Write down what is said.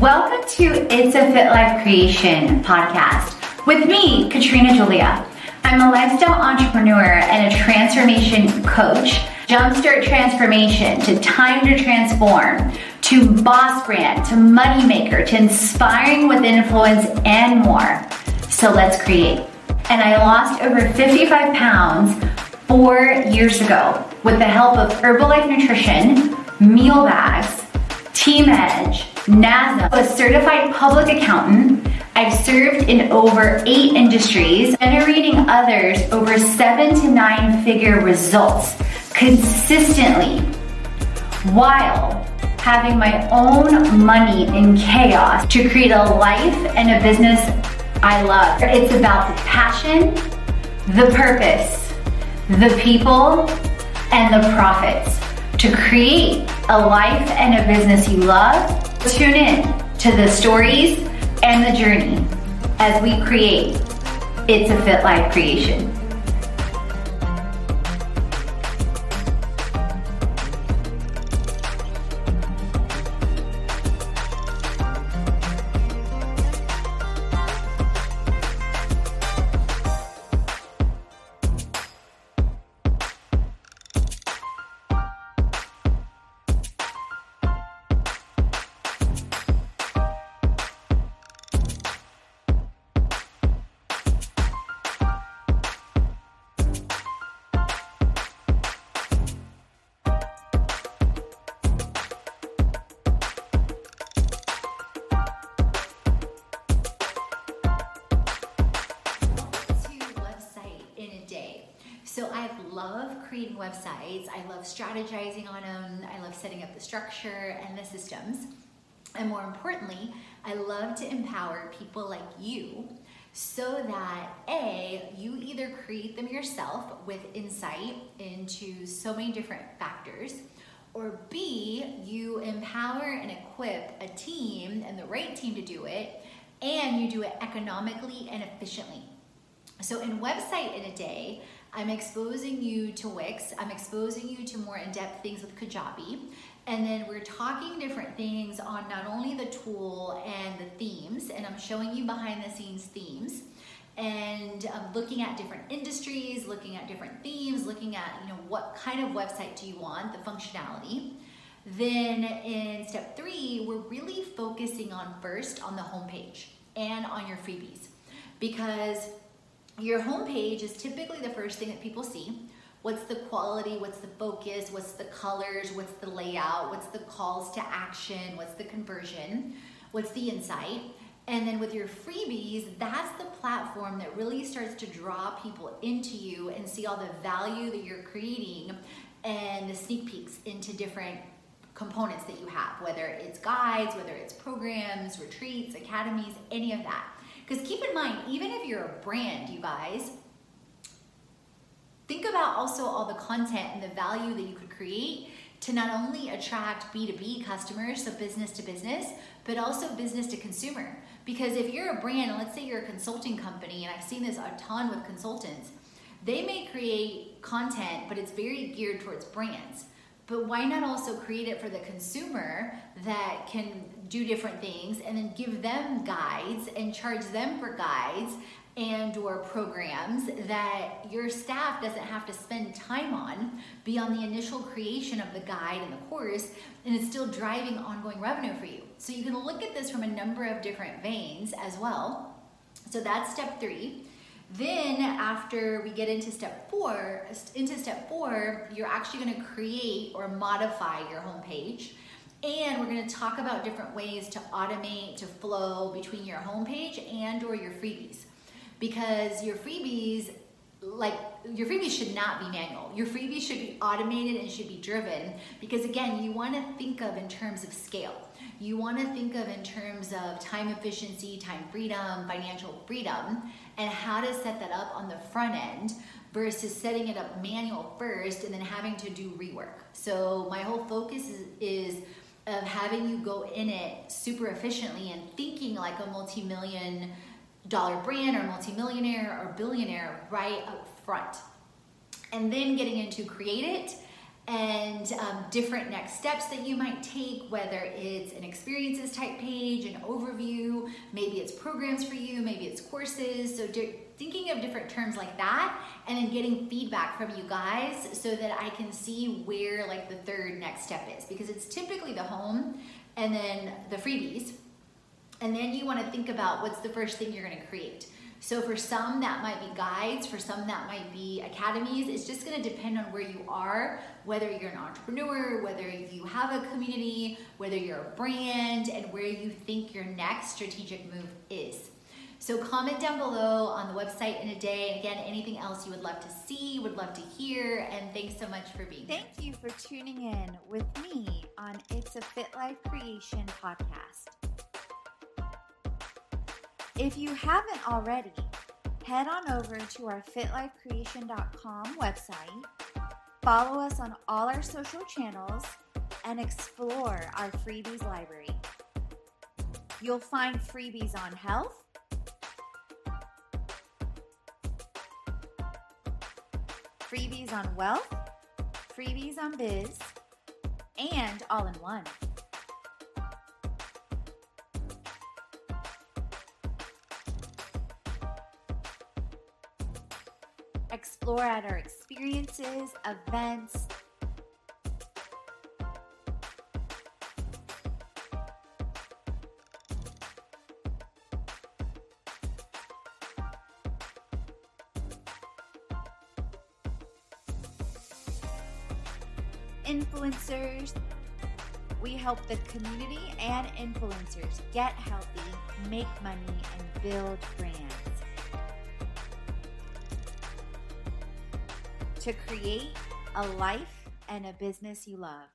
Welcome to It's a Fit Life Creation podcast with me, Katrina Julia. I'm a lifestyle entrepreneur and a transformation coach. Jumpstart transformation to time to transform, to boss brand, to money maker, to inspiring with influence and more. So let's create. And I lost over 55 pounds four years ago with the help of Herbalife Nutrition, meal bags, Team Edge, NASA, a certified public accountant. I've served in over eight industries, generating others over seven to nine figure results consistently while having my own money in chaos to create a life and a business I love. It's about the passion, the purpose, the people, and the profits to create a life and a business you love. Tune in to the stories and the journey as we create It's a Fit Life creation. Creating websites. I love strategizing on them. I love setting up the structure and the systems. And more importantly, I love to empower people like you so that A, you either create them yourself with insight into so many different factors, or B, you empower and equip a team and the right team to do it, and you do it economically and efficiently. So, in Website in a Day, I'm exposing you to Wix. I'm exposing you to more in-depth things with Kajabi. And then we're talking different things on not only the tool and the themes, and I'm showing you behind the scenes themes and um, looking at different industries, looking at different themes, looking at, you know, what kind of website do you want, the functionality. Then in step three, we're really focusing on first on the homepage and on your freebies because your homepage is typically the first thing that people see. What's the quality? What's the focus? What's the colors? What's the layout? What's the calls to action? What's the conversion? What's the insight? And then with your freebies, that's the platform that really starts to draw people into you and see all the value that you're creating and the sneak peeks into different components that you have, whether it's guides, whether it's programs, retreats, academies, any of that. Because keep in mind, even if you're a brand, you guys, think about also all the content and the value that you could create to not only attract B2B customers, so business to business, but also business to consumer. Because if you're a brand, and let's say you're a consulting company, and I've seen this a ton with consultants, they may create content, but it's very geared towards brands. But why not also create it for the consumer that can do different things and then give them guides and charge them for guides and or programs that your staff doesn't have to spend time on beyond the initial creation of the guide and the course and it's still driving ongoing revenue for you. So you can look at this from a number of different veins as well. So that's step three then after we get into step four into step four you're actually going to create or modify your homepage and we're going to talk about different ways to automate, to flow between your homepage and or your freebies. Because your freebies, like your freebie should not be manual. Your freebie should be automated and should be driven because again, you want to think of in terms of scale. You want to think of in terms of time efficiency, time freedom, financial freedom, and how to set that up on the front end versus setting it up manual first and then having to do rework. So my whole focus is, is of having you go in it super efficiently and thinking like a multi-million dollar brand or multi-millionaire or billionaire right up front. And then getting into create it and um, different next steps that you might take, whether it's an experiences type page, an overview, maybe it's programs for you, maybe it's courses. So, thinking of different terms like that and then getting feedback from you guys so that I can see where like the third next step is because it's typically the home and then the freebies. And then you want to think about what's the first thing you're going to create. So for some that might be guides, for some that might be academies. It's just to depend on where you are, whether you're an entrepreneur, whether you have a community, whether you're a brand, and where you think your next strategic move is. So comment down below on the website in a day. And again, anything else you would love to see, would love to hear. And thanks so much for being Thank here. Thank you for tuning in with me on It's a Fit Life Creation podcast. If you haven't already, head on over to our fitlifecreation.com website, follow us on all our social channels, and explore our freebies library. You'll find freebies on health, freebies on wealth, freebies on biz, and all in one. Explore at our experiences, events, influencers. We help the community and influencers get healthy, make money, and build brands. To create a life and a business you love.